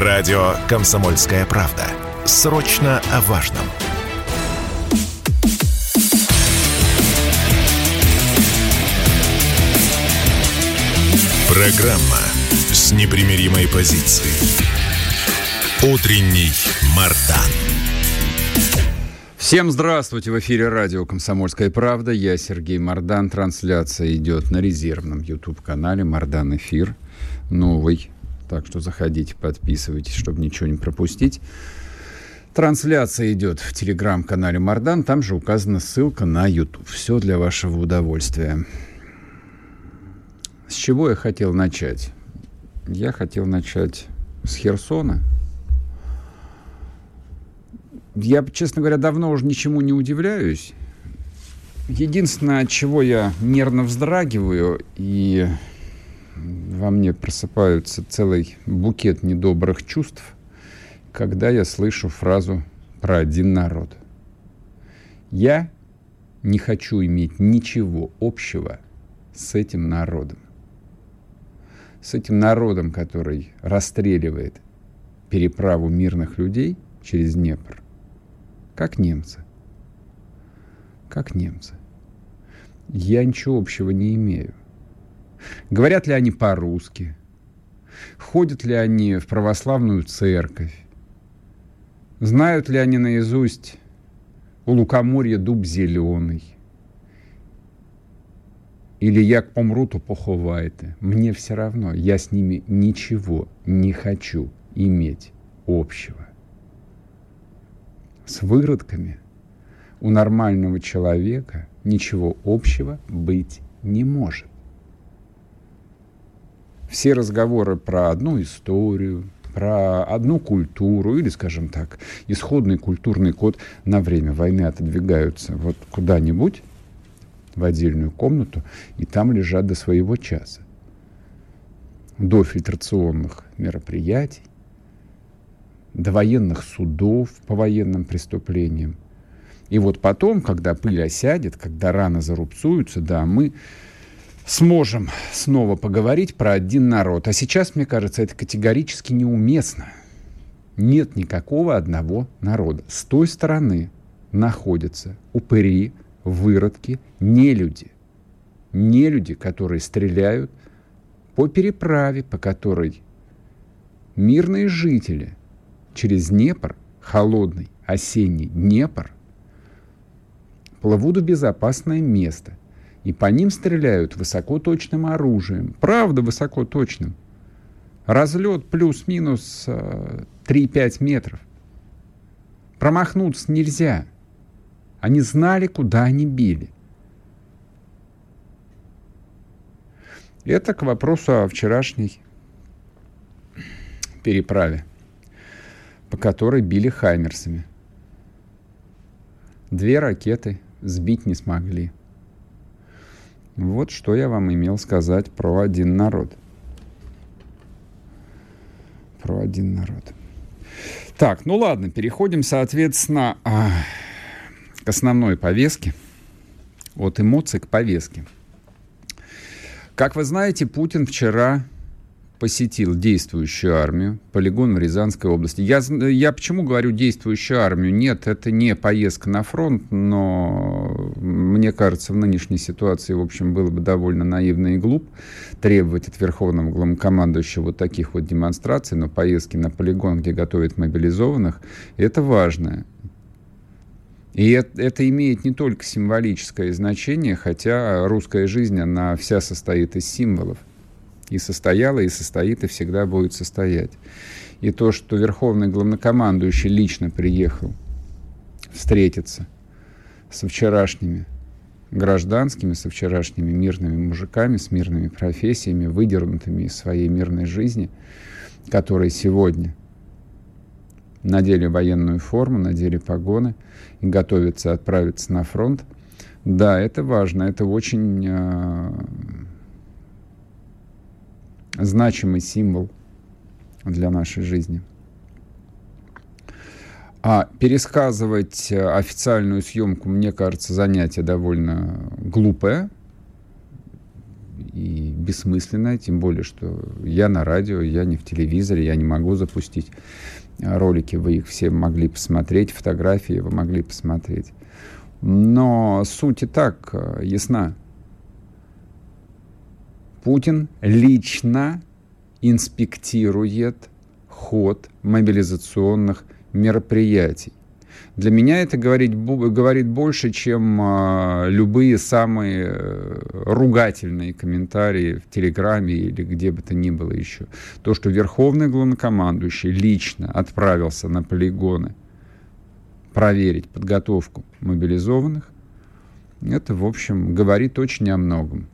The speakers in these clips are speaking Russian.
Радио «Комсомольская правда». Срочно о важном. Программа с непримиримой позицией. Утренний Мардан. Всем здравствуйте! В эфире радио «Комсомольская правда». Я Сергей Мардан. Трансляция идет на резервном YouTube-канале «Мардан Эфир». Новый. Так что заходите, подписывайтесь, чтобы ничего не пропустить. Трансляция идет в телеграм-канале Мардан. Там же указана ссылка на YouTube. Все для вашего удовольствия. С чего я хотел начать? Я хотел начать с Херсона. Я, честно говоря, давно уже ничему не удивляюсь. Единственное, от чего я нервно вздрагиваю, и во мне просыпаются целый букет недобрых чувств, когда я слышу фразу про один народ. Я не хочу иметь ничего общего с этим народом с этим народом, который расстреливает переправу мирных людей через Днепр, как немцы. Как немцы. Я ничего общего не имею. Говорят ли они по-русски? Ходят ли они в православную церковь? Знают ли они наизусть у лукоморья дуб зеленый? Или як помру, то поховайте. Мне все равно. Я с ними ничего не хочу иметь общего. С выродками у нормального человека ничего общего быть не может. Все разговоры про одну историю, про одну культуру или, скажем так, исходный культурный код на время войны отодвигаются вот куда-нибудь, в отдельную комнату, и там лежат до своего часа. До фильтрационных мероприятий, до военных судов по военным преступлениям. И вот потом, когда пыль осядет, когда раны зарубцуются, да, мы сможем снова поговорить про один народ. А сейчас, мне кажется, это категорически неуместно. Нет никакого одного народа. С той стороны находятся упыри, выродки, нелюди. Нелюди, которые стреляют по переправе, по которой мирные жители через Днепр, холодный осенний Днепр, плывут в безопасное место. И по ним стреляют высокоточным оружием. Правда, высокоточным. Разлет плюс-минус 3-5 э, метров. Промахнуться нельзя. Они знали, куда они били. Это к вопросу о вчерашней переправе, по которой били хаймерсами. Две ракеты сбить не смогли. Вот что я вам имел сказать про один народ. Про один народ. Так, ну ладно, переходим, соответственно, а, к основной повестке, от эмоций к повестке. Как вы знаете, Путин вчера посетил действующую армию, полигон в Рязанской области. Я, я почему говорю действующую армию? Нет, это не поездка на фронт, но мне кажется, в нынешней ситуации, в общем, было бы довольно наивно и глуп требовать от верховного главнокомандующего вот таких вот демонстраций, но поездки на полигон, где готовят мобилизованных, это важно. И это, имеет не только символическое значение, хотя русская жизнь, она вся состоит из символов. И состояла, и состоит, и всегда будет состоять. И то, что верховный главнокомандующий лично приехал встретиться со вчерашними гражданскими, со вчерашними мирными мужиками, с мирными профессиями, выдернутыми из своей мирной жизни, которые сегодня надели военную форму, надели погоны – и готовится отправиться на фронт. Да, это важно, это очень э, значимый символ для нашей жизни. А пересказывать официальную съемку, мне кажется, занятие довольно глупое и бессмысленная, тем более, что я на радио, я не в телевизоре, я не могу запустить ролики, вы их все могли посмотреть, фотографии вы могли посмотреть. Но суть и так э, ясна. Путин лично инспектирует ход мобилизационных мероприятий. Для меня это говорит, говорит больше, чем а, любые самые э, ругательные комментарии в Телеграме или где бы то ни было еще. То, что Верховный главнокомандующий лично отправился на полигоны проверить подготовку мобилизованных, это, в общем, говорит очень о многом.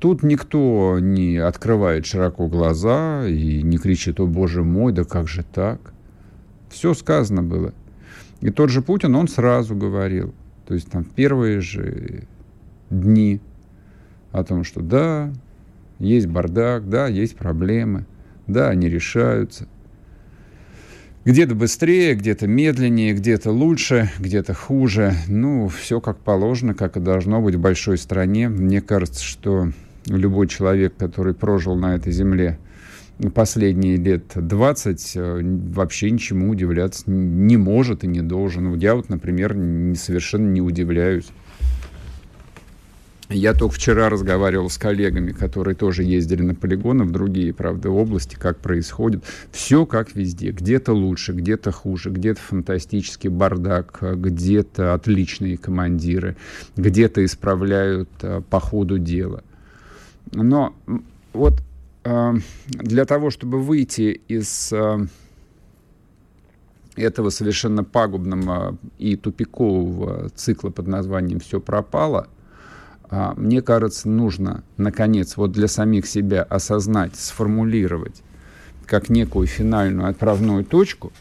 Тут никто не открывает широко глаза и не кричит, о боже мой, да как же так? Все сказано было. И тот же Путин, он сразу говорил, то есть там в первые же дни о том, что да, есть бардак, да, есть проблемы, да, они решаются. Где-то быстрее, где-то медленнее, где-то лучше, где-то хуже. Ну, все как положено, как и должно быть в большой стране. Мне кажется, что любой человек, который прожил на этой земле последние лет 20, э, вообще ничему удивляться не может и не должен. Я вот, например, совершенно не удивляюсь. Я только вчера разговаривал с коллегами, которые тоже ездили на полигоны в другие, правда, области, как происходит. Все как везде. Где-то лучше, где-то хуже, где-то фантастический бардак, где-то отличные командиры, где-то исправляют э, по ходу дела. Но вот э, для того, чтобы выйти из э, этого совершенно пагубного и тупикового цикла под названием «все пропало», э, мне кажется, нужно, наконец, вот для самих себя осознать, сформулировать как некую финальную отправную точку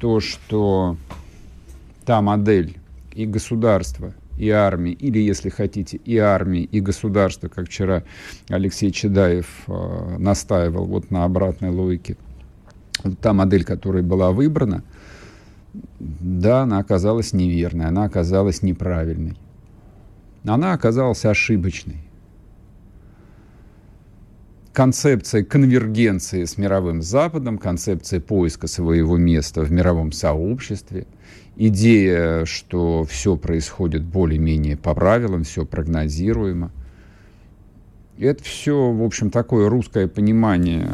то, что та модель и государства – и армии, или, если хотите, и армии, и государства, как вчера Алексей Чедаев э, настаивал вот на обратной логике. Та модель, которая была выбрана, да, она оказалась неверной, она оказалась неправильной. Она оказалась ошибочной. Концепция конвергенции с мировым Западом, концепция поиска своего места в мировом сообществе – идея, что все происходит более-менее по правилам, все прогнозируемо. Это все, в общем, такое русское понимание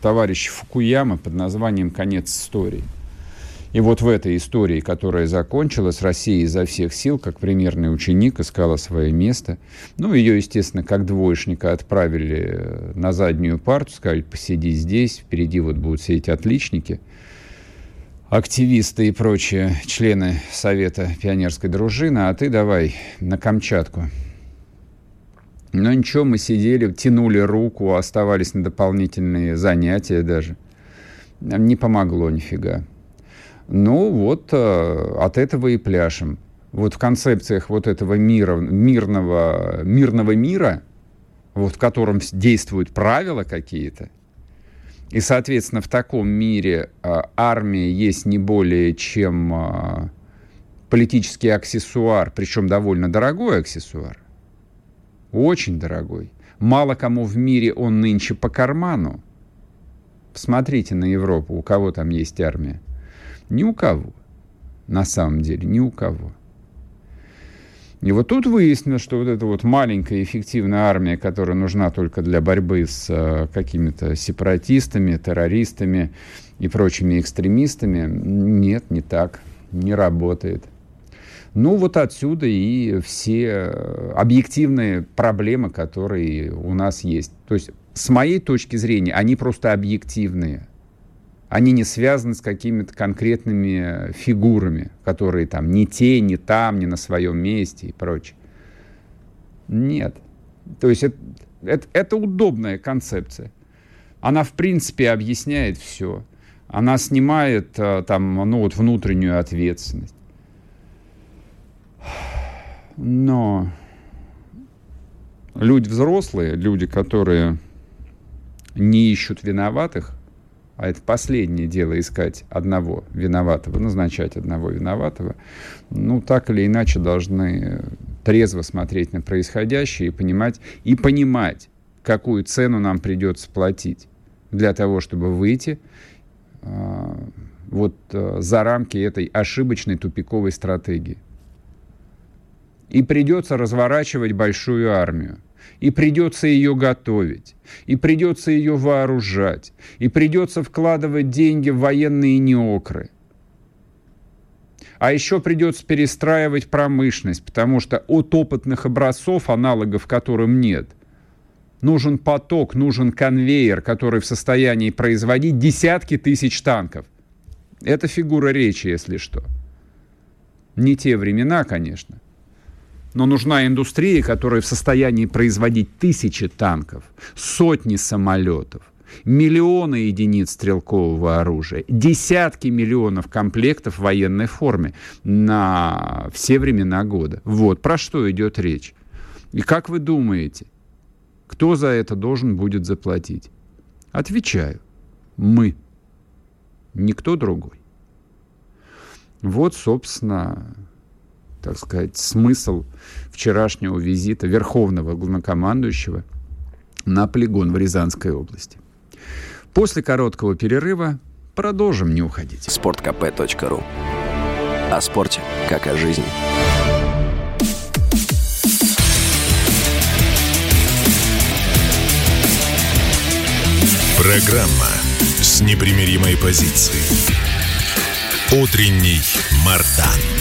товарища Фукуяма под названием «Конец истории». И вот в этой истории, которая закончилась, Россия изо всех сил, как примерный ученик, искала свое место. Ну, ее, естественно, как двоечника отправили на заднюю парту, сказали, посиди здесь, впереди вот будут все эти отличники – активисты и прочие члены Совета пионерской дружины, а ты давай на Камчатку. Но ничего, мы сидели, тянули руку, оставались на дополнительные занятия даже. Не помогло нифига. Ну вот э, от этого и пляшем. Вот в концепциях вот этого мира, мирного, мирного мира, вот в котором действуют правила какие-то, и, соответственно, в таком мире э, армия есть не более чем э, политический аксессуар, причем довольно дорогой аксессуар. Очень дорогой. Мало кому в мире он нынче по карману. Посмотрите на Европу, у кого там есть армия. Ни у кого. На самом деле, ни у кого. И вот тут выяснилось, что вот эта вот маленькая эффективная армия, которая нужна только для борьбы с э, какими-то сепаратистами, террористами и прочими экстремистами, нет, не так, не работает. Ну вот отсюда и все э, объективные проблемы, которые у нас есть. То есть с моей точки зрения они просто объективные они не связаны с какими-то конкретными фигурами, которые там не те, не там, не на своем месте и прочее. Нет. То есть это, это, это удобная концепция. Она, в принципе, объясняет все. Она снимает э, там, ну, вот внутреннюю ответственность. Но люди взрослые, люди, которые не ищут виноватых, а это последнее дело искать одного виноватого, назначать одного виноватого, ну, так или иначе должны трезво смотреть на происходящее и понимать, и понимать, какую цену нам придется платить для того, чтобы выйти э, вот э, за рамки этой ошибочной тупиковой стратегии. И придется разворачивать большую армию. И придется ее готовить. И придется ее вооружать. И придется вкладывать деньги в военные неокры. А еще придется перестраивать промышленность, потому что от опытных образцов, аналогов которым нет, нужен поток, нужен конвейер, который в состоянии производить десятки тысяч танков. Это фигура речи, если что. Не те времена, конечно. Но нужна индустрия, которая в состоянии производить тысячи танков, сотни самолетов, миллионы единиц стрелкового оружия, десятки миллионов комплектов в военной форме на все времена года. Вот про что идет речь. И как вы думаете, кто за это должен будет заплатить? Отвечаю. Мы. Никто другой. Вот, собственно, так сказать, смысл вчерашнего визита Верховного главнокомандующего на полигон в Рязанской области. После короткого перерыва продолжим не уходить. Спорткп.ру О спорте, как о жизни. Программа с непримиримой позицией. Утренний Мардан.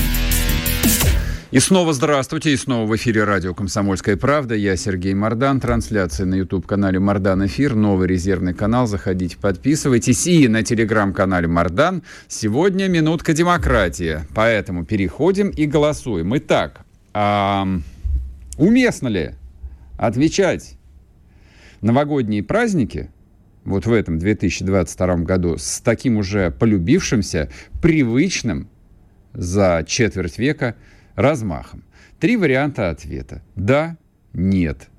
И снова здравствуйте, и снова в эфире радио «Комсомольская правда». Я Сергей Мордан, трансляция на YouTube-канале «Мордан Эфир», новый резервный канал, заходите, подписывайтесь. И на телеграм-канале «Мордан» сегодня минутка демократии, поэтому переходим и голосуем. Итак, а, уместно ли отвечать новогодние праздники вот в этом 2022 году с таким уже полюбившимся, привычным за четверть века – размахом. Три варианта ответа. Да, нет.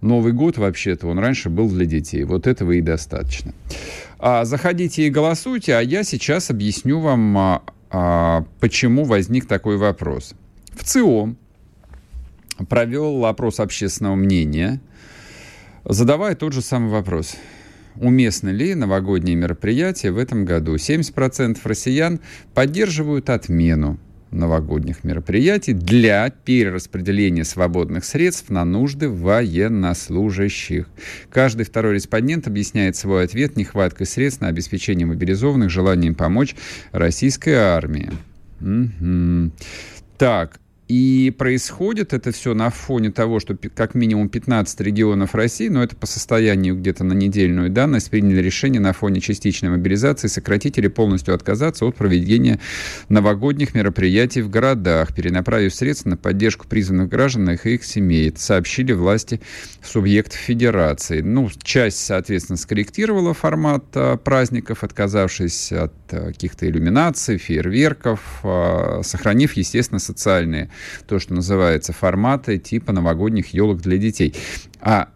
Новый год, вообще-то, он раньше был для детей. Вот этого и достаточно. А, заходите и голосуйте, а я сейчас объясню вам, а, а, почему возник такой вопрос. В ЦИОМ провел опрос общественного мнения, задавая тот же самый вопрос. Уместны ли новогодние мероприятия в этом году? 70% россиян поддерживают отмену новогодних мероприятий для перераспределения свободных средств на нужды военнослужащих. Каждый второй респондент объясняет свой ответ нехваткой средств на обеспечение мобилизованных, желанием помочь российской армии. Угу. Так, и происходит это все на фоне того, что как минимум 15 регионов России, но это по состоянию где-то на недельную данность, приняли решение на фоне частичной мобилизации сократить или полностью отказаться от проведения новогодних мероприятий в городах, перенаправив средства на поддержку призванных граждан и их семей. Это сообщили власти субъектов федерации. Ну, часть, соответственно, скорректировала формат а, праздников, отказавшись от а, каких-то иллюминаций, фейерверков, а, сохранив, естественно, социальные то, что называется, форматы типа новогодних елок для детей. А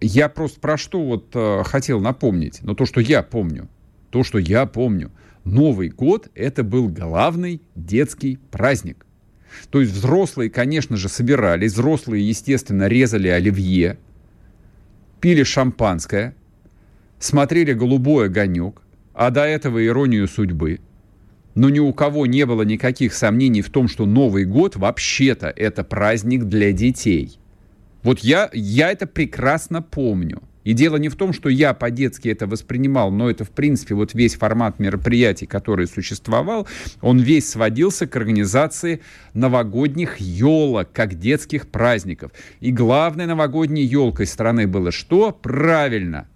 я просто про что вот э, хотел напомнить, но то, что я помню, то, что я помню, Новый год — это был главный детский праздник. То есть взрослые, конечно же, собирались, взрослые, естественно, резали оливье, пили шампанское, смотрели «Голубой огонек», а до этого «Иронию судьбы», но ни у кого не было никаких сомнений в том, что Новый год вообще-то это праздник для детей. Вот я, я это прекрасно помню. И дело не в том, что я по-детски это воспринимал, но это, в принципе, вот весь формат мероприятий, который существовал, он весь сводился к организации новогодних елок, как детских праздников. И главной новогодней елкой страны было что? Правильно.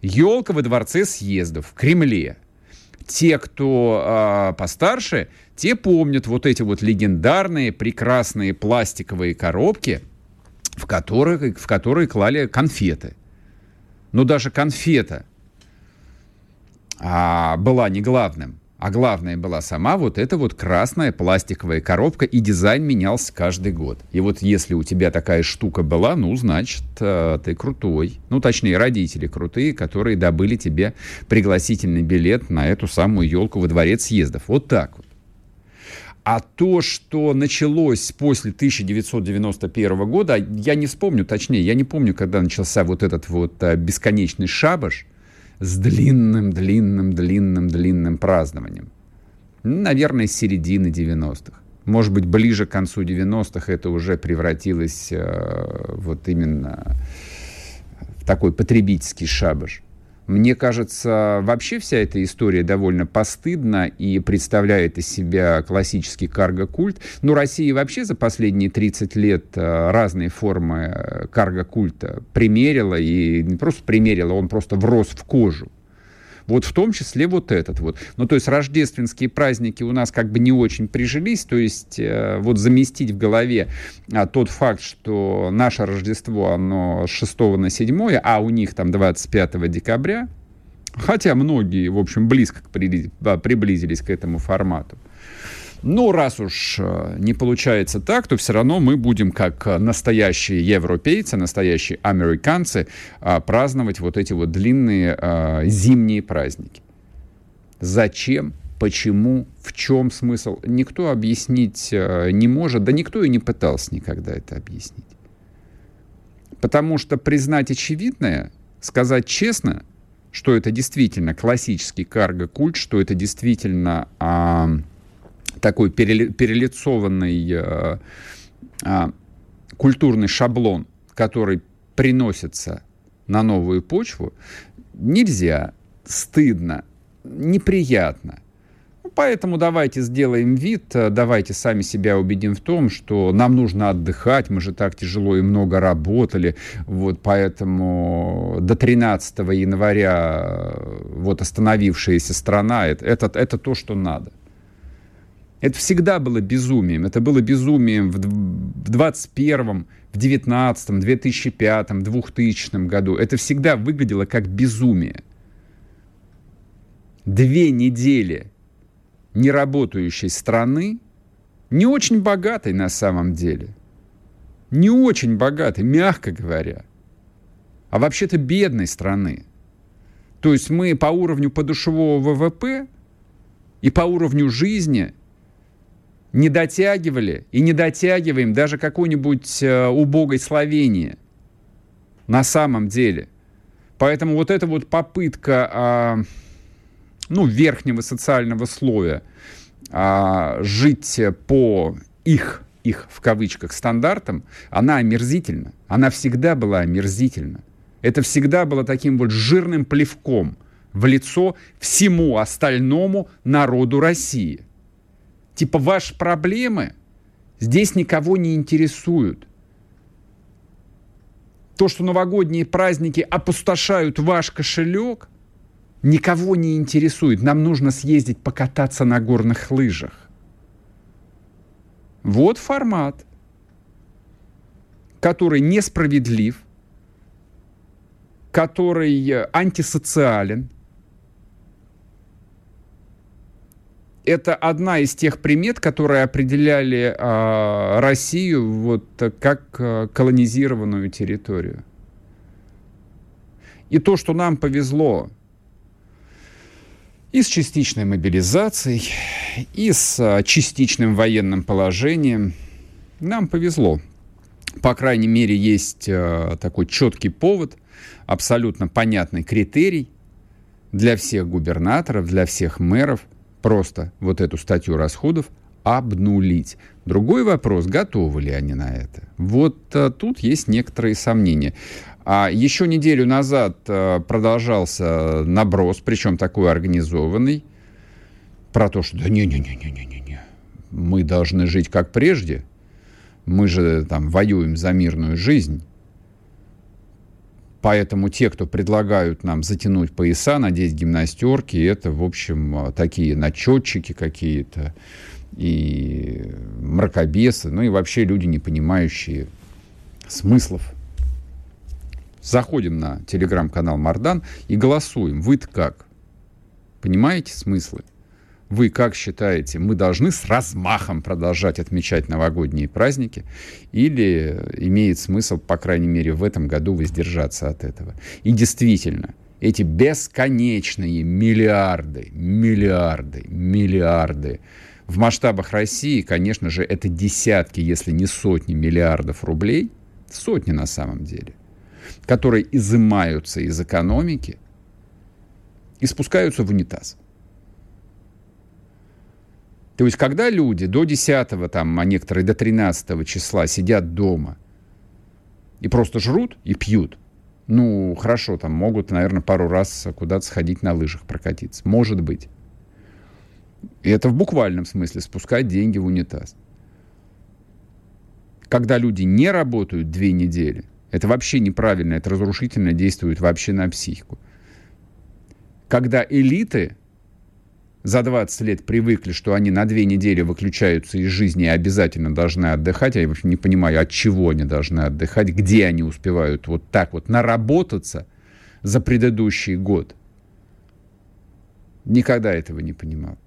Елка во дворце съездов в Кремле те, кто э, постарше, те помнят вот эти вот легендарные прекрасные пластиковые коробки, в которые, в которые клали конфеты. Но даже конфета а, была не главным. А главное была сама вот эта вот красная пластиковая коробка, и дизайн менялся каждый год. И вот если у тебя такая штука была, ну, значит, э, ты крутой. Ну, точнее, родители крутые, которые добыли тебе пригласительный билет на эту самую елку во дворец съездов. Вот так вот. А то, что началось после 1991 года, я не вспомню, точнее, я не помню, когда начался вот этот вот а, бесконечный шабаш с длинным, длинным, длинным, длинным празднованием. Наверное, с середины 90-х. Может быть, ближе к концу 90-х это уже превратилось э, вот именно в такой потребительский шабаш. Мне кажется, вообще вся эта история довольно постыдна и представляет из себя классический карго-культ. Ну, Россия вообще за последние 30 лет э, разные формы э, карго-культа примерила, и не просто примерила, он просто врос в кожу. Вот в том числе вот этот вот. Ну, то есть рождественские праздники у нас как бы не очень прижились, то есть э, вот заместить в голове а, тот факт, что наше Рождество, оно с 6 на 7, а у них там 25 декабря, хотя многие, в общем, близко приблизились к этому формату. Но раз уж э, не получается так, то все равно мы будем, как настоящие европейцы, настоящие американцы, э, праздновать вот эти вот длинные э, зимние праздники. Зачем? Почему? В чем смысл? Никто объяснить не может, да никто и не пытался никогда это объяснить. Потому что признать очевидное, сказать честно, что это действительно классический карго-культ, что это действительно а, такой перелицованный э, э, культурный шаблон, который приносится на новую почву, нельзя, стыдно, неприятно. Ну, поэтому давайте сделаем вид, э, давайте сами себя убедим в том, что нам нужно отдыхать, мы же так тяжело и много работали, вот поэтому до 13 января э, вот остановившаяся страна, это, это, это то, что надо. Это всегда было безумием. Это было безумием в 21 в 19 2005 2000 году. Это всегда выглядело как безумие. Две недели неработающей страны, не очень богатой на самом деле, не очень богатой, мягко говоря, а вообще-то бедной страны. То есть мы по уровню подушевого ВВП и по уровню жизни – не дотягивали и не дотягиваем даже какой-нибудь э, убогой Словении на самом деле. Поэтому вот эта вот попытка э, ну, верхнего социального слоя э, жить по их, их в кавычках стандартам, она омерзительна. Она всегда была омерзительна. Это всегда было таким вот жирным плевком в лицо всему остальному народу России. Типа ваши проблемы здесь никого не интересуют. То, что новогодние праздники опустошают ваш кошелек, никого не интересует. Нам нужно съездить покататься на горных лыжах. Вот формат, который несправедлив, который антисоциален, это одна из тех примет, которые определяли э, Россию вот как э, колонизированную территорию. И то, что нам повезло и с частичной мобилизацией, и с э, частичным военным положением, нам повезло. По крайней мере, есть э, такой четкий повод, абсолютно понятный критерий для всех губернаторов, для всех мэров – просто вот эту статью расходов обнулить. Другой вопрос, готовы ли они на это. Вот а, тут есть некоторые сомнения. А еще неделю назад а, продолжался наброс, причем такой организованный, про то, что да не-не-не-не-не-не, мы должны жить как прежде, мы же там воюем за мирную жизнь. Поэтому те, кто предлагают нам затянуть пояса, надеть гимнастерки, это, в общем, такие начетчики какие-то и мракобесы, ну и вообще люди, не понимающие смыслов. Заходим на телеграм-канал Мардан и голосуем. Вы-то как? Понимаете смыслы? Вы как считаете, мы должны с размахом продолжать отмечать новогодние праздники или имеет смысл, по крайней мере, в этом году воздержаться от этого? И действительно, эти бесконечные миллиарды, миллиарды, миллиарды В масштабах России, конечно же, это десятки, если не сотни миллиардов рублей, сотни на самом деле, которые изымаются из экономики и спускаются в унитаз. То есть, когда люди до 10, там, а некоторые до 13 числа сидят дома и просто жрут и пьют, ну, хорошо, там могут, наверное, пару раз куда-то сходить на лыжах прокатиться. Может быть. И это в буквальном смысле спускать деньги в унитаз. Когда люди не работают две недели, это вообще неправильно, это разрушительно действует вообще на психику. Когда элиты за 20 лет привыкли, что они на две недели выключаются из жизни и обязательно должны отдыхать. Я вообще не понимаю, от чего они должны отдыхать, где они успевают вот так вот наработаться за предыдущий год. Никогда этого не понимал.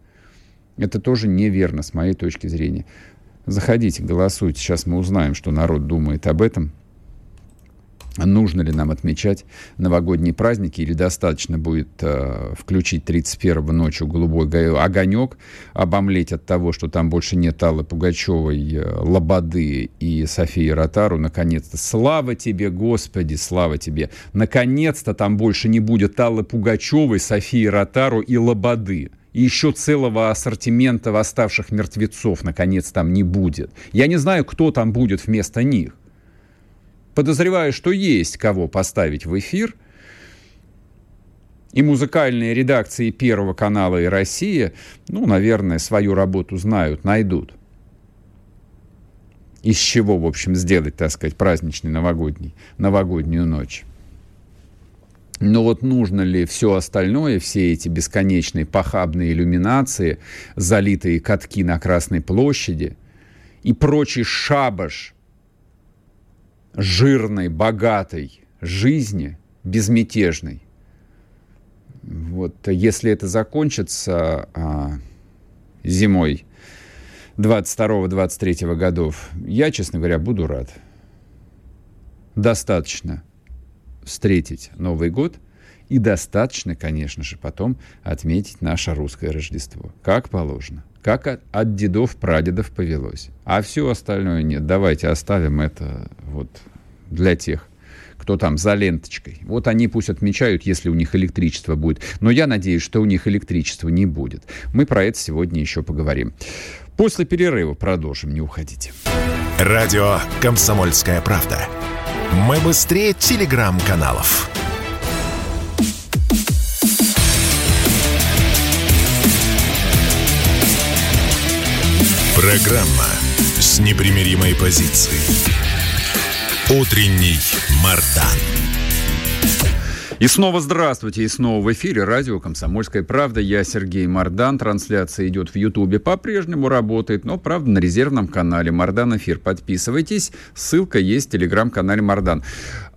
Это тоже неверно с моей точки зрения. Заходите, голосуйте. Сейчас мы узнаем, что народ думает об этом нужно ли нам отмечать новогодние праздники или достаточно будет э, включить 31 ночью голубой огонек, обомлеть от того, что там больше нет Аллы Пугачевой, э, Лободы и Софии Ротару, наконец-то. Слава тебе, Господи, слава тебе. Наконец-то там больше не будет Аллы Пугачевой, Софии Ротару и Лободы. И еще целого ассортимента восставших мертвецов, наконец, там не будет. Я не знаю, кто там будет вместо них. Подозреваю, что есть кого поставить в эфир. И музыкальные редакции Первого канала и Россия, ну, наверное, свою работу знают, найдут. Из чего, в общем, сделать, так сказать, праздничный новогодний, новогоднюю ночь. Но вот нужно ли все остальное, все эти бесконечные похабные иллюминации, залитые катки на Красной площади и прочий шабаш – жирной, богатой жизни, безмятежной. Вот если это закончится а, зимой 22-23 годов, я, честно говоря, буду рад. Достаточно встретить Новый год и достаточно, конечно же, потом отметить наше русское Рождество, как положено как от, дедов, прадедов повелось. А все остальное нет. Давайте оставим это вот для тех, кто там за ленточкой. Вот они пусть отмечают, если у них электричество будет. Но я надеюсь, что у них электричества не будет. Мы про это сегодня еще поговорим. После перерыва продолжим, не уходите. Радио «Комсомольская правда». Мы быстрее телеграм-каналов. Программа с непримиримой позицией. Утренний Мардан. И снова здравствуйте, и снова в эфире радио «Комсомольская правда». Я Сергей Мардан. Трансляция идет в Ютубе, по-прежнему работает, но, правда, на резервном канале «Мардан Эфир». Подписывайтесь, ссылка есть в телеграм-канале «Мардан».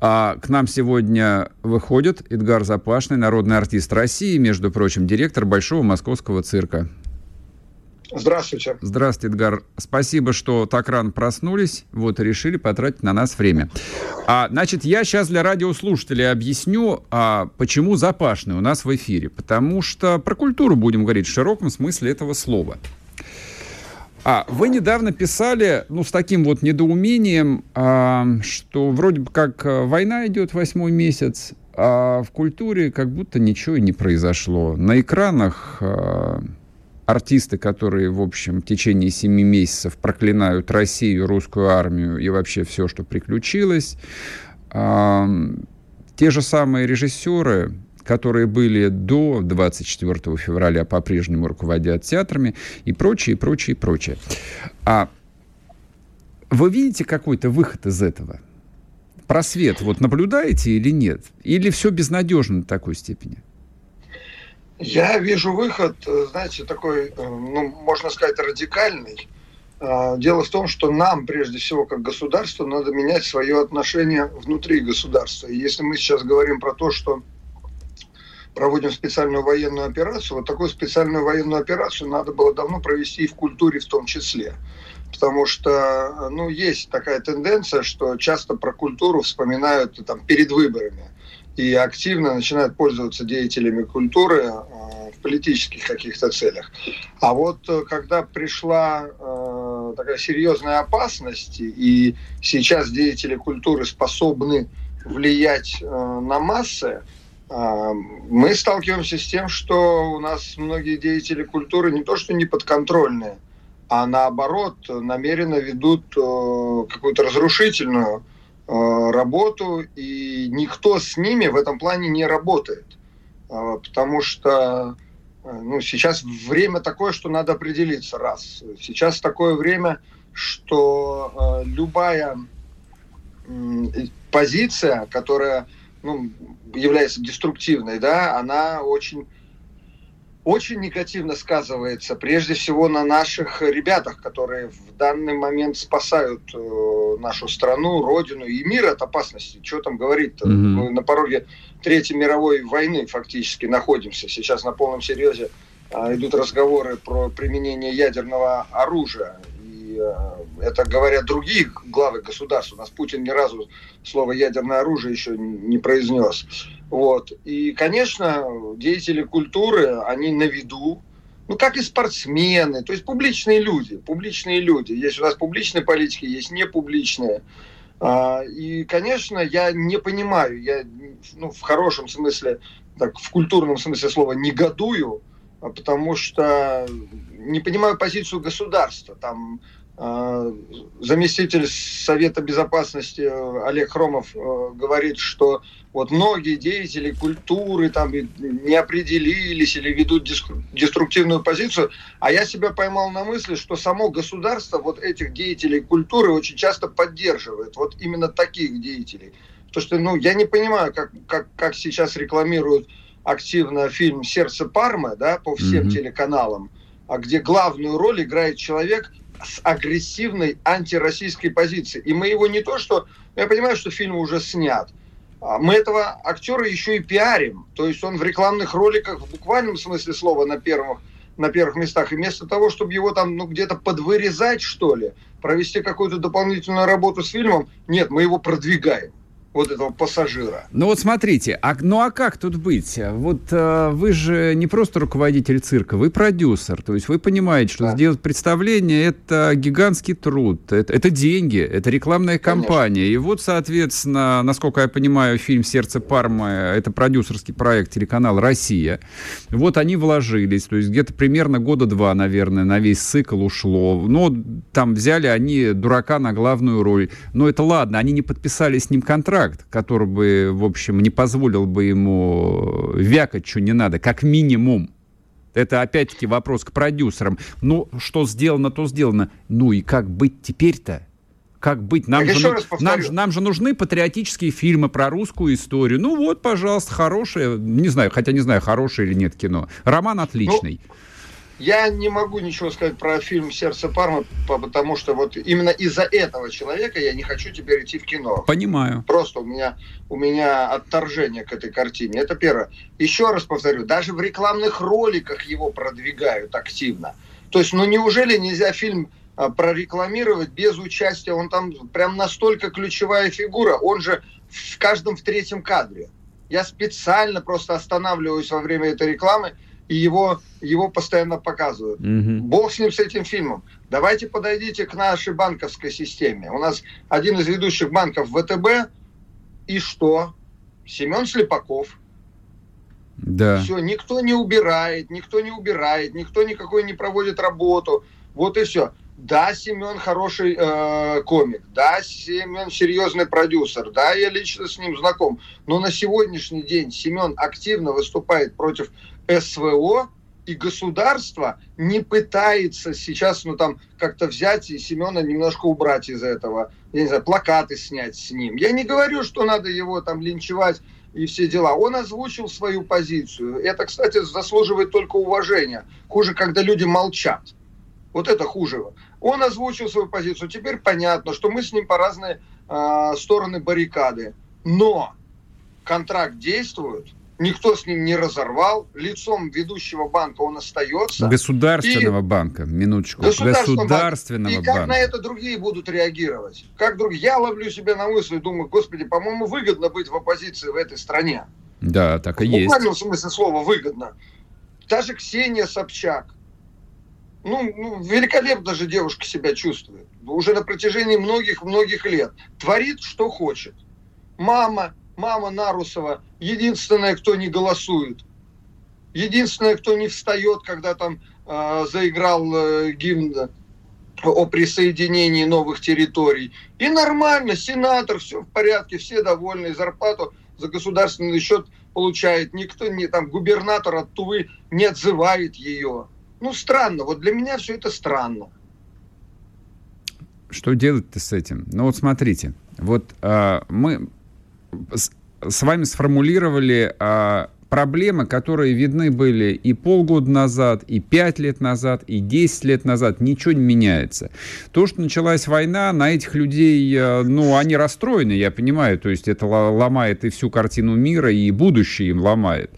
А к нам сегодня выходит Эдгар Запашный, народный артист России, между прочим, директор Большого московского цирка. Здравствуйте. Здравствуйте, Эдгар. Спасибо, что так рано проснулись, вот, и решили потратить на нас время. А, значит, я сейчас для радиослушателей объясню, а, почему запашный у нас в эфире. Потому что про культуру будем говорить в широком смысле этого слова. А, вы недавно писали, ну, с таким вот недоумением, а, что вроде бы как а, война идет восьмой месяц, а в культуре как будто ничего и не произошло. На экранах... А, артисты, которые, в общем, в течение семи месяцев проклинают Россию, русскую армию и вообще все, что приключилось. Те же самые режиссеры, которые были до 24 февраля, по-прежнему руководят театрами и прочее, прочее, прочее. А вы видите какой-то выход из этого? Просвет вот наблюдаете или нет? Или все безнадежно до такой степени? Я вижу выход, э, знаете, такой, э, ну, можно сказать, радикальный. А, дело в том, что нам, прежде всего, как государству, надо менять свое отношение внутри государства. И если мы сейчас говорим про то, что проводим специальную военную операцию, вот такую специальную военную операцию надо было давно провести и в культуре в том числе. Потому что, ну, есть такая тенденция, что часто про культуру вспоминают там перед выборами и активно начинают пользоваться деятелями культуры, а, в политических каких-то целях. А вот э, когда пришла э, такая серьезная опасность, и сейчас деятели культуры способны влиять э, на массы, э, мы сталкиваемся с тем, что у нас многие деятели культуры не то что не подконтрольные, а наоборот намеренно ведут э, какую-то разрушительную Э, работу, и никто с ними в этом плане не работает. Э, потому что э, ну, сейчас время такое, что надо определиться, раз. Сейчас такое время, что любая позиция, которая ну, является деструктивной, да, она очень очень негативно сказывается прежде всего на наших ребятах, которые в данный момент спасают э, нашу страну, родину и мир от опасности. Что там говорить-то? Mm-hmm. Мы на пороге Третьей мировой войны фактически находимся. Сейчас на полном серьезе э, идут разговоры про применение ядерного оружия. Э, это говорят другие главы государств. У нас Путин ни разу слово ядерное оружие еще не произнес. Вот. И, конечно, деятели культуры, они на виду, ну, как и спортсмены, то есть публичные люди, публичные люди. Есть у нас публичные политики, есть непубличные. А, и, конечно, я не понимаю, я ну, в хорошем смысле, так, в культурном смысле слова негодую, а потому что не понимаю позицию государства. Там заместитель Совета Безопасности э, Олег Хромов э, говорит, что вот многие деятели культуры там не определились или ведут деструктивную позицию, а я себя поймал на мысли, что само государство вот этих деятелей культуры очень часто поддерживает, вот именно таких деятелей. Потому что, ну, я не понимаю, как, как, как сейчас рекламируют активно фильм «Сердце Пармы», да, по всем mm-hmm. телеканалам, а где главную роль играет человек, с агрессивной антироссийской позицией. И мы его не то что... Я понимаю, что фильм уже снят. А мы этого актера еще и пиарим. То есть он в рекламных роликах в буквальном смысле слова на первых, на первых местах. И вместо того, чтобы его там ну, где-то подвырезать, что ли, провести какую-то дополнительную работу с фильмом, нет, мы его продвигаем вот этого пассажира. Ну вот смотрите, а, ну а как тут быть? Вот э, вы же не просто руководитель цирка, вы продюсер, то есть вы понимаете, что да. сделать представление это гигантский труд, это, это деньги, это рекламная кампания. Конечно. И вот, соответственно, насколько я понимаю, фильм «Сердце Пармы» — это продюсерский проект телеканала «Россия». Вот они вложились, то есть где-то примерно года два, наверное, на весь цикл ушло. Но там взяли они дурака на главную роль. Но это ладно, они не подписали с ним контракт, контракт, который бы, в общем, не позволил бы ему вякать, что не надо, как минимум. Это опять-таки вопрос к продюсерам. Ну, что сделано, то сделано. Ну и как быть теперь-то? Как быть? Нам, же, нам, нам же нужны патриотические фильмы про русскую историю. Ну вот, пожалуйста, хорошее, не знаю, хотя не знаю, хорошее или нет кино. Роман отличный. Ну, я не могу ничего сказать про фильм «Сердце Пармы», потому что вот именно из-за этого человека я не хочу теперь идти в кино. Понимаю. Просто у меня, у меня отторжение к этой картине. Это первое. Еще раз повторю, даже в рекламных роликах его продвигают активно. То есть, ну неужели нельзя фильм а, прорекламировать без участия? Он там прям настолько ключевая фигура. Он же в каждом в третьем кадре. Я специально просто останавливаюсь во время этой рекламы, и его, его постоянно показывают. Угу. Бог с ним, с этим фильмом. Давайте подойдите к нашей банковской системе. У нас один из ведущих банков ВТБ, и что? Семен Слепаков. Да. Все, никто не убирает, никто не убирает, никто никакой не проводит работу. Вот и все. Да, Семен хороший э, комик, да, Семен серьезный продюсер, да, я лично с ним знаком. Но на сегодняшний день Семен активно выступает против СВО, и государство не пытается сейчас, ну там, как-то взять и Семена немножко убрать из этого, я не знаю, плакаты снять с ним. Я не говорю, что надо его там линчевать и все дела. Он озвучил свою позицию. Это, кстати, заслуживает только уважения. Хуже, когда люди молчат. Вот это хуже. Он озвучил свою позицию. Теперь понятно, что мы с ним по разные э, стороны баррикады. Но контракт действует, никто с ним не разорвал, лицом ведущего банка он остается. Государственного и... банка, минуточку. Государственного, государственного банка. И как на это другие будут реагировать? Как другие? Я ловлю себя на мысли и думаю, господи, по-моему, выгодно быть в оппозиции в этой стране. Да, так и есть. В буквальном смысле слова выгодно та же Ксения Собчак. Ну, ну, великолепно же девушка себя чувствует. Уже на протяжении многих-многих лет. Творит, что хочет. Мама, мама Нарусова, единственная, кто не голосует. Единственная, кто не встает, когда там э, заиграл э, гимн о присоединении новых территорий. И нормально, сенатор, все в порядке, все довольны, зарплату за государственный счет получает. Никто, не, там, губернатор от Тувы не отзывает ее. Ну, странно. Вот для меня все это странно. Что делать-то с этим? Ну, вот смотрите. Вот а, мы с, вами сформулировали а, проблемы, которые видны были и полгода назад, и пять лет назад, и десять лет назад, ничего не меняется. То, что началась война, на этих людей, э, ну, они расстроены, я понимаю, то есть это ломает и всю картину мира, и будущее им ломает.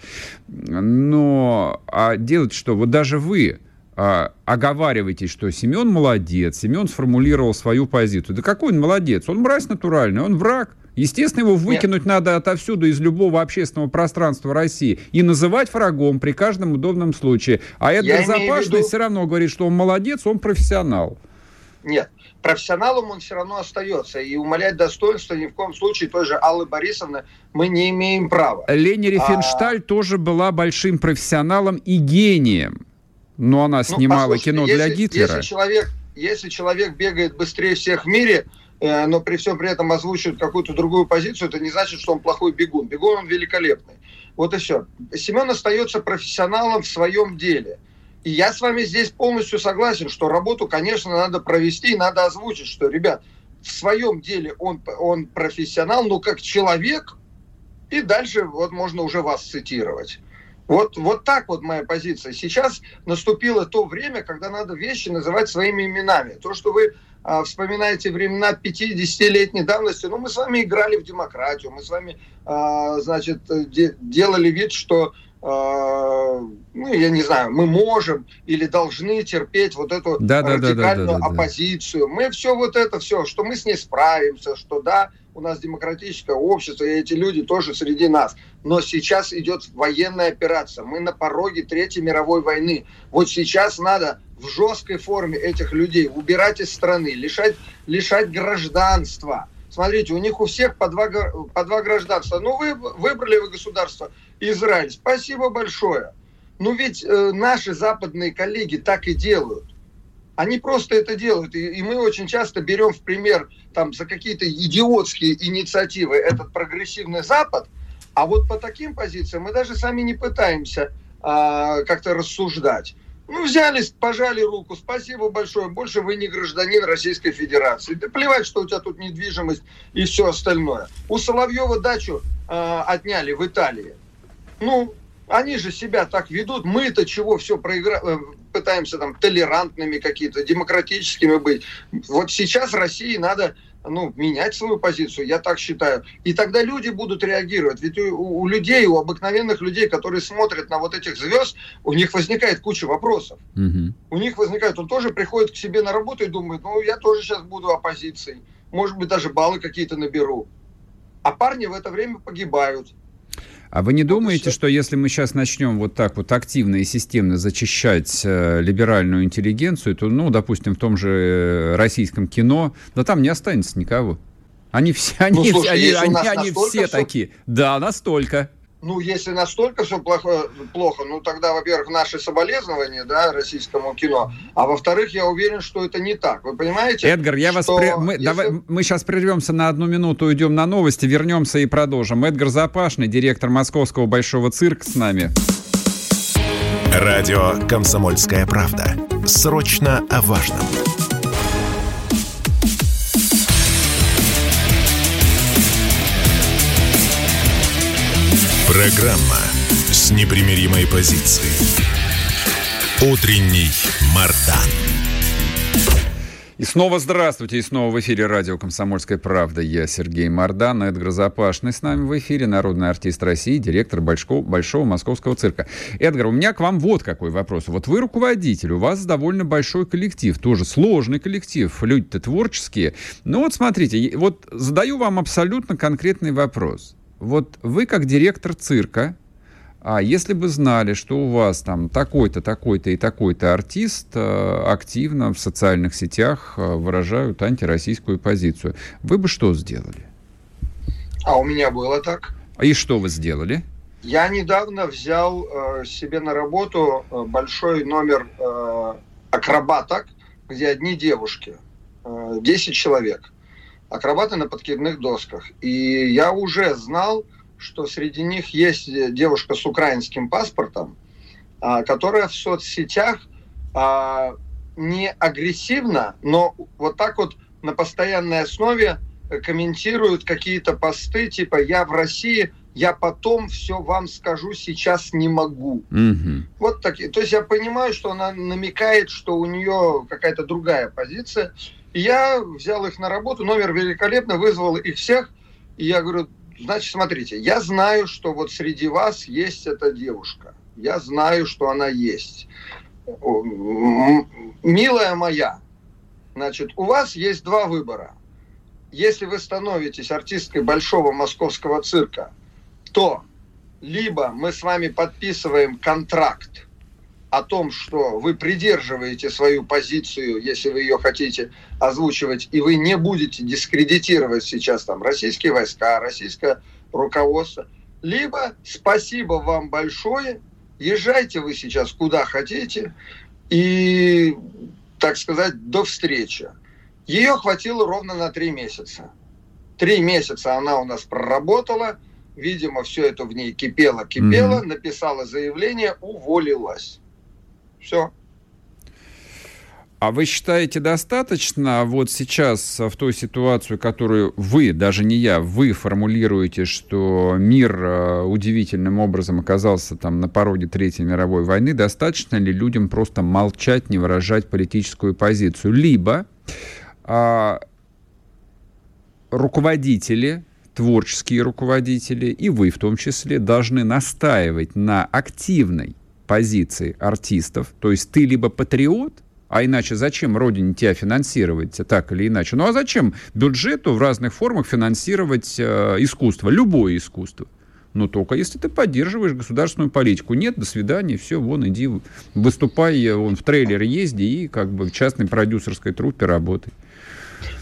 Но а делать что? Вот даже вы, а, оговариваете, что Семен молодец, Семен сформулировал свою позицию. Да какой он молодец? Он мразь натуральный, он враг. Естественно, его выкинуть Нет. надо отовсюду, из любого общественного пространства России, и называть врагом при каждом удобном случае. А Эдгар Запашный виду... все равно говорит, что он молодец, он профессионал. Нет, профессионалом он все равно остается. И умолять достоинство ни в коем случае той же Аллы Борисовны мы не имеем права. Лени Рифеншталь а... тоже была большим профессионалом и гением. Но она ну, снимала ну, кино если, для Гитлера. Если человек, если человек бегает быстрее всех в мире, но при всем при этом озвучивает какую-то другую позицию, это не значит, что он плохой бегун. Бегун он великолепный. Вот и все. Семен остается профессионалом в своем деле. И я с вами здесь полностью согласен, что работу, конечно, надо провести и надо озвучить, что, ребят, в своем деле он, он профессионал, но как человек, и дальше вот можно уже вас цитировать. Вот, вот так вот моя позиция. Сейчас наступило то время, когда надо вещи называть своими именами. То, что вы а, вспоминаете времена 50-летней давности, ну, мы с вами играли в демократию, мы с вами, а, значит, де- делали вид, что ну, я не знаю, мы можем или должны терпеть вот эту да, радикальную да, да, да, оппозицию. Мы все вот это все, что мы с ней справимся, что да, у нас демократическое общество, и эти люди тоже среди нас. Но сейчас идет военная операция. Мы на пороге Третьей мировой войны. Вот сейчас надо в жесткой форме этих людей убирать из страны, лишать, лишать гражданства. Смотрите, у них у всех по два, по два гражданства. Ну, вы выбрали вы государство Израиль. Спасибо большое. Ну, ведь э, наши западные коллеги так и делают. Они просто это делают. И, и мы очень часто берем в пример там, за какие-то идиотские инициативы этот прогрессивный Запад, а вот по таким позициям мы даже сами не пытаемся а, как-то рассуждать. Ну, взяли, пожали руку, спасибо большое, больше вы не гражданин Российской Федерации. Да плевать, что у тебя тут недвижимость и все остальное. У Соловьева дачу э, отняли в Италии. Ну, они же себя так ведут. Мы-то чего все проигра... Э, пытаемся там толерантными какие-то, демократическими быть. Вот сейчас России надо ну, менять свою позицию, я так считаю. И тогда люди будут реагировать. Ведь у, у людей, у обыкновенных людей, которые смотрят на вот этих звезд, у них возникает куча вопросов. Угу. У них возникает, он тоже приходит к себе на работу и думает, ну, я тоже сейчас буду оппозицией. Может быть, даже баллы какие-то наберу. А парни в это время погибают. А вы не думаете, что если мы сейчас начнем вот так вот активно и системно зачищать э, либеральную интеллигенцию, то, ну, допустим, в том же э, российском кино, да там не останется никого. Они все, они, ну, слушай, они, они, они все, все такие. Да, настолько ну, если настолько все плохо, плохо, ну, тогда, во-первых, наши соболезнования, да, российскому кино, а во-вторых, я уверен, что это не так. Вы понимаете? Эдгар, я вас... При... Мы, если... давай, мы сейчас прервемся на одну минуту, уйдем на новости, вернемся и продолжим. Эдгар Запашный, директор Московского Большого цирка с нами. Радио «Комсомольская правда». Срочно о важном. Программа с непримиримой позицией. Утренний Мардан. И снова здравствуйте, и снова в эфире радио «Комсомольская правда». Я Сергей Мордан, Эдгар Запашный с нами в эфире, народный артист России, директор Большого, Большого Московского цирка. Эдгар, у меня к вам вот какой вопрос. Вот вы руководитель, у вас довольно большой коллектив, тоже сложный коллектив, люди-то творческие. Ну вот смотрите, вот задаю вам абсолютно конкретный вопрос. Вот вы как директор цирка, А если бы знали, что у вас там такой-то, такой-то и такой-то артист э, активно в социальных сетях э, выражают антироссийскую позицию, вы бы что сделали? А у меня было так. И что вы сделали? Я недавно взял э, себе на работу э, большой номер э, акробаток, где одни девушки, э, 10 человек. Акробаты на подкидных досках. И я уже знал, что среди них есть девушка с украинским паспортом, э, которая в соцсетях э, не агрессивно, но вот так вот на постоянной основе комментируют какие-то посты, типа «я в России», я потом все вам скажу, сейчас не могу. Мгм. Вот такие. То есть я понимаю, что она намекает, что у нее какая-то другая позиция. И я взял их на работу, номер великолепно, вызвал их всех. И я говорю, значит, смотрите, я знаю, что вот среди вас есть эта девушка. Я знаю, что она есть. Милая моя, значит, у вас есть два выбора. Если вы становитесь артисткой большого московского цирка, то либо мы с вами подписываем контракт о том, что вы придерживаете свою позицию, если вы ее хотите озвучивать, и вы не будете дискредитировать сейчас там российские войска, российское руководство, либо спасибо вам большое, езжайте вы сейчас куда хотите, и, так сказать, до встречи. Ее хватило ровно на три месяца. Три месяца она у нас проработала, видимо, все это в ней кипело, кипело, Мгм. написала заявление, уволилась. Все. А вы считаете достаточно вот сейчас э, в той ситуацию, которую вы, даже не я, вы формулируете, что мир э, удивительным образом оказался там на пороге Третьей мировой войны, достаточно ли людям просто молчать, не выражать политическую позицию? Либо а, руководители, творческие руководители, и вы в том числе, должны настаивать на активной позиции артистов. То есть ты либо патриот, а иначе зачем родине тебя финансировать так или иначе? Ну а зачем бюджету в разных формах финансировать э, искусство, любое искусство? Но только если ты поддерживаешь государственную политику. Нет, до свидания, все, вон, иди, выступай, э, вон, в трейлер езди и как бы в частной продюсерской труппе работай.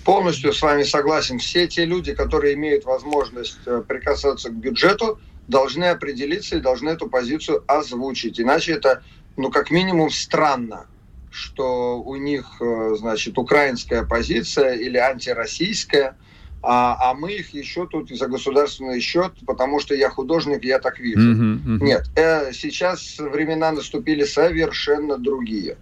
Полностью с вами согласен. Все те люди, которые имеют возможность э, прикасаться к бюджету, должны определиться и должны эту позицию озвучить. Иначе это, ну, как минимум, странно, что у них, э, значит, украинская позиция или антироссийская, а, а мы их еще тут за государственный счет, потому что я художник, я так вижу. Мгм, мгм. Нет, э, сейчас времена наступили совершенно другие.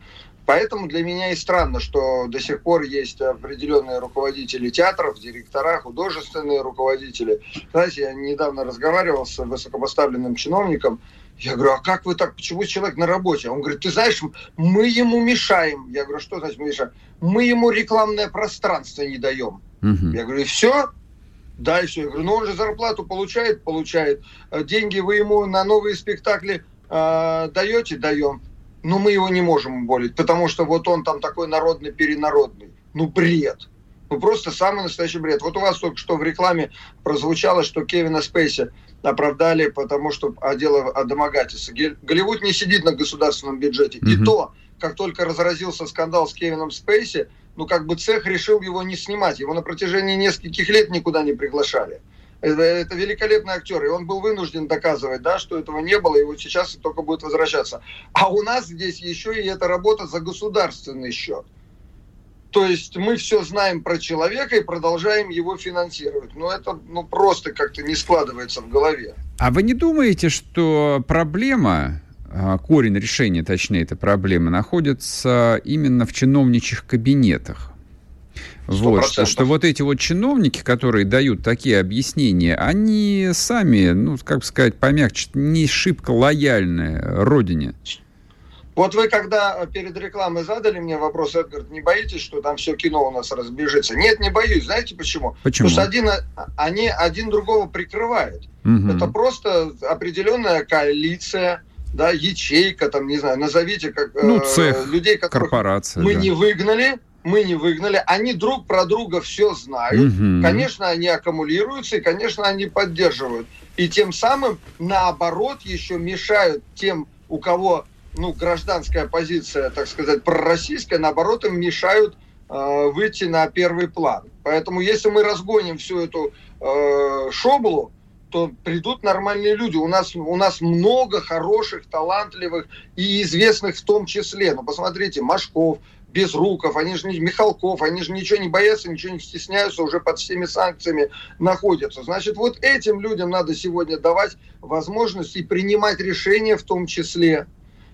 Поэтому для меня и странно, что до сих пор есть определенные руководители театров, директора, художественные руководители. Знаете, я недавно разговаривал с высокопоставленным чиновником. Я говорю, а как вы так, почему человек на работе? Он говорит, ты знаешь, мы ему мешаем. Я говорю, что значит мы мешаем? Мы ему рекламное пространство не даем. Мгм. Я говорю, и все? Да, и все. Я говорю, ну он же зарплату получает, получает. Э, Деньги вы ему на новые спектакли э, даете, даем. Но мы его не можем уволить, потому что вот он там такой народный, перенародный. Ну, бред. Ну, просто самый настоящий бред. Вот у вас только что в рекламе прозвучало, что Кевина Спейси оправдали, потому что о дело о домогательстве. Голливуд не сидит на государственном бюджете. И Мгм. то, как только разразился скандал с Кевином Спейси, ну, как бы цех решил его не снимать. Его на протяжении нескольких лет никуда не приглашали. Это, это великолепный актер, и он был вынужден доказывать, да, что этого не было, и вот сейчас только будет возвращаться. А у нас здесь еще и эта работа за государственный счет. То есть мы все знаем про человека и продолжаем его финансировать. Но это ну, просто как-то не складывается в голове. А вы не думаете, что проблема, а, корень решения, точнее, этой проблемы, находится именно в чиновничьих кабинетах? Вот, что, что вот эти вот чиновники, которые дают такие объяснения, они сами, ну, как бы сказать, помягче, не шибко лояльны родине. Вот вы когда перед рекламой задали мне вопрос, Эдгард, не боитесь, что там все кино у нас разбежится? Нет, не боюсь. Знаете почему? Почему? Потому что один, они один другого прикрывают. Мгм. Это просто определенная коалиция, да, ячейка, там, не знаю, назовите как Ну, э, цех, людей, которых Корпорация. мы да. не выгнали, мы не выгнали, они друг про друга все знают. Мгм. Конечно, они аккумулируются, и, конечно, они поддерживают. И тем самым, наоборот, еще мешают тем, у кого ну, гражданская позиция, так сказать, пророссийская, наоборот, им мешают э, выйти на первый план. Поэтому если мы разгоним всю эту э, шоблу, то придут нормальные люди. У нас, у нас много хороших, талантливых и известных в том числе. Ну, посмотрите, Машков, Безруков, они же не Михалков, они же ничего не боятся, ничего не стесняются, уже под всеми санкциями находятся. Значит, вот этим людям надо сегодня давать возможность и принимать решения в том числе.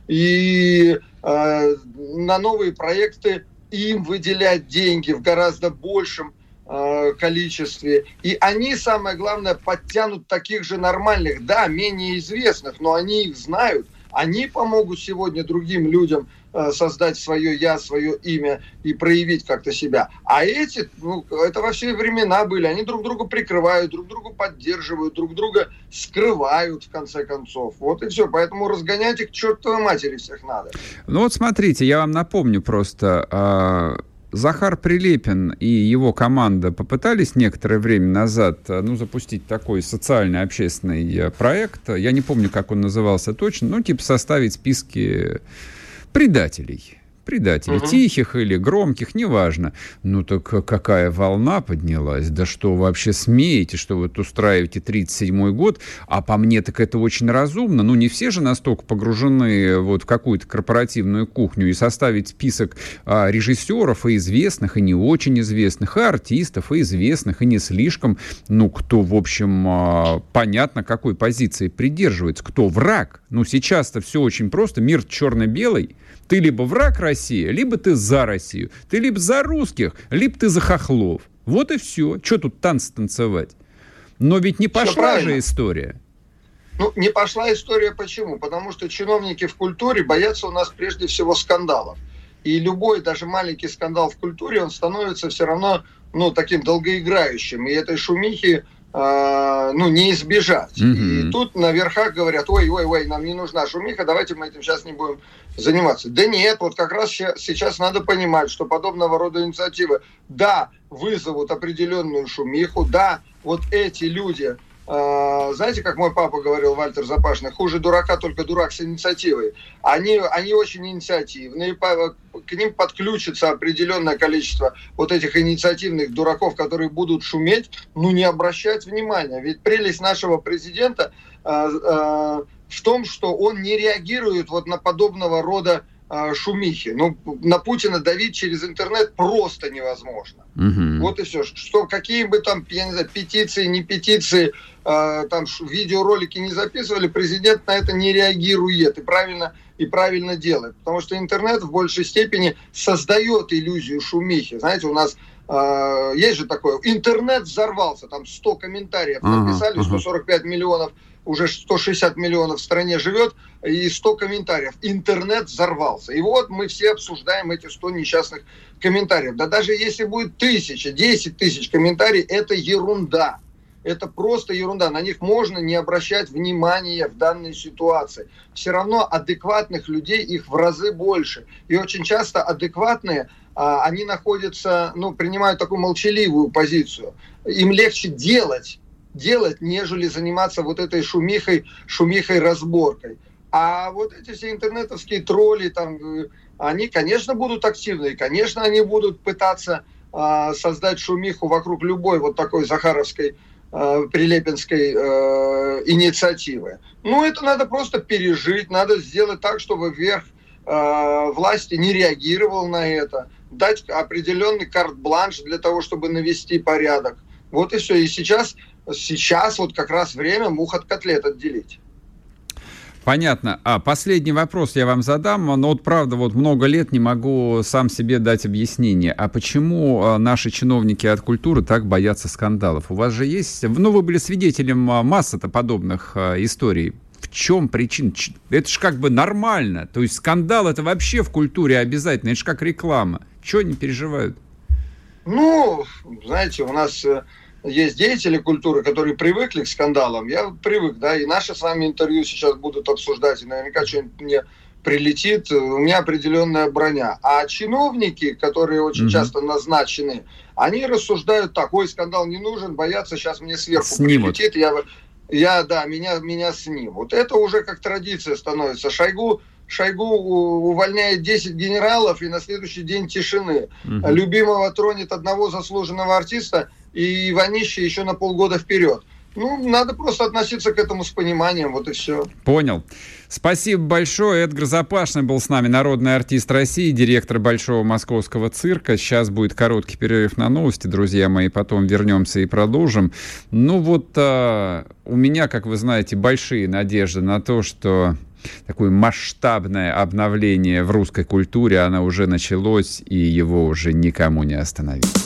И э, на новые проекты им выделять деньги в гораздо большем Э, количестве. И они, самое главное, подтянут таких же нормальных, да, менее известных, но они их знают. Они помогут сегодня другим людям Э, создать свое я, свое имя и проявить как-то себя. А эти, ну, это во все времена были. Они друг друга прикрывают, друг друга поддерживают, друг друга скрывают, в конце концов. Вот и все. Поэтому разгонять их к чертовой матери всех надо. Ну вот смотрите, я вам напомню просто... Захар Прилепин и его команда попытались некоторое время назад ну, запустить такой социальный общественный э, проект. Я не помню, как он назывался точно, ну, типа составить списки предателей предателей, угу. тихих или громких, неважно. Ну так какая волна поднялась? Да что вообще смеете, что вот устраиваете 37-й год? А по мне так это очень разумно. Ну не все же настолько погружены вот в какую-то корпоративную кухню и составить список а, режиссеров и известных, и не очень известных, и артистов, и известных, и не слишком, ну кто, в общем, а, понятно, какой позиции придерживается, кто враг. Ну сейчас-то все очень просто, мир черно-белый, ты либо враг России, либо ты за Россию. Ты либо за русских, либо ты за хохлов. Вот и все. Что тут танцы танцевать? Но ведь не пошла же история. Ну, не пошла история почему? Потому что чиновники в культуре боятся у нас прежде всего скандалов. И любой, даже маленький скандал в культуре, он становится все равно ну, таким долгоиграющим. И этой шумихи ну, не избежать. Mm-hmm. И тут на верхах говорят, ой, ой, ой, нам не нужна шумиха, давайте мы этим сейчас не будем заниматься. Да нет, вот как раз сейчас надо понимать, что подобного рода инициативы, да, вызовут определенную шумиху, да, вот эти люди, знаете, как мой папа говорил, Вальтер Запашный, хуже дурака, только дурак с инициативой. Они, они очень инициативные, к ним подключится определенное количество вот этих инициативных дураков, которые будут шуметь, ну не обращать внимания. Ведь прелесть нашего президента э, э, в том, что он не реагирует вот на подобного рода шумихи. Ну, на Путина давить через интернет просто невозможно. Угу. Вот и все. Что, какие бы там, я не знаю, петиции, не петиции, э, там видеоролики не записывали, президент на это не реагирует и правильно, и правильно делает. Потому что интернет в большей степени создает иллюзию шумихи. Знаете, у нас э, есть же такое, интернет взорвался, там 100 комментариев написали, 145 миллионов уже 160 миллионов в стране живет, и 100 комментариев. Интернет взорвался. И вот мы все обсуждаем эти 100 несчастных комментариев. Да даже если будет тысяча, 10 тысяч комментариев, это ерунда. Это просто ерунда. На них можно не обращать внимания в данной ситуации. Все равно адекватных людей их в разы больше. И очень часто адекватные, а, они находятся, ну, принимают такую молчаливую позицию. Им легче делать, делать, нежели заниматься вот этой шумихой, шумихой разборкой. А вот эти все интернетовские тролли, там, э, они, конечно, будут активны, и, конечно, они будут пытаться э, создать шумиху вокруг любой вот такой Захаровской, э, Прилепинской э, инициативы. Ну, это надо просто пережить, надо сделать так, чтобы вверх э, власти не реагировал на это, дать определенный карт-бланш для того, чтобы навести порядок. Вот и все. И сейчас сейчас вот как раз время мух от котлет отделить. Понятно. А последний вопрос я вам задам. Но вот правда, вот много лет не могу сам себе дать объяснение. А почему а, наши чиновники от культуры так боятся скандалов? У вас же есть... Ну, вы были свидетелем а, массы-то подобных а, историй. В чем причина? Это же как бы нормально. То есть скандал это вообще в культуре обязательно. Это же как реклама. Чего они переживают? Ну, знаете, у нас э, есть деятели культуры, которые привыкли к скандалам. Я привык, да, и наши с вами интервью сейчас будут обсуждать, и наверняка что-нибудь мне прилетит, у меня определенная броня. А чиновники, которые очень mm-hmm. часто назначены, они рассуждают так, ой, скандал не нужен, боятся, сейчас мне сверху Снимут. прилетит, я я, да, меня, меня снимут. Это уже как традиция становится. Шойгу Шойгу увольняет 10 генералов и на следующий день тишины. Угу. Любимого тронет одного заслуженного артиста и Иванище еще на полгода вперед. Ну, надо просто относиться к этому с пониманием, вот и все. Понял. Спасибо большое. Эдгар Запашный был с нами, народный артист России, директор Большого Московского цирка. Сейчас будет короткий перерыв на новости, друзья мои, потом вернемся и продолжим. Ну вот а, у меня, как вы знаете, большие надежды на то, что такое масштабное обновление в русской культуре, оно уже началось, и его уже никому не остановить.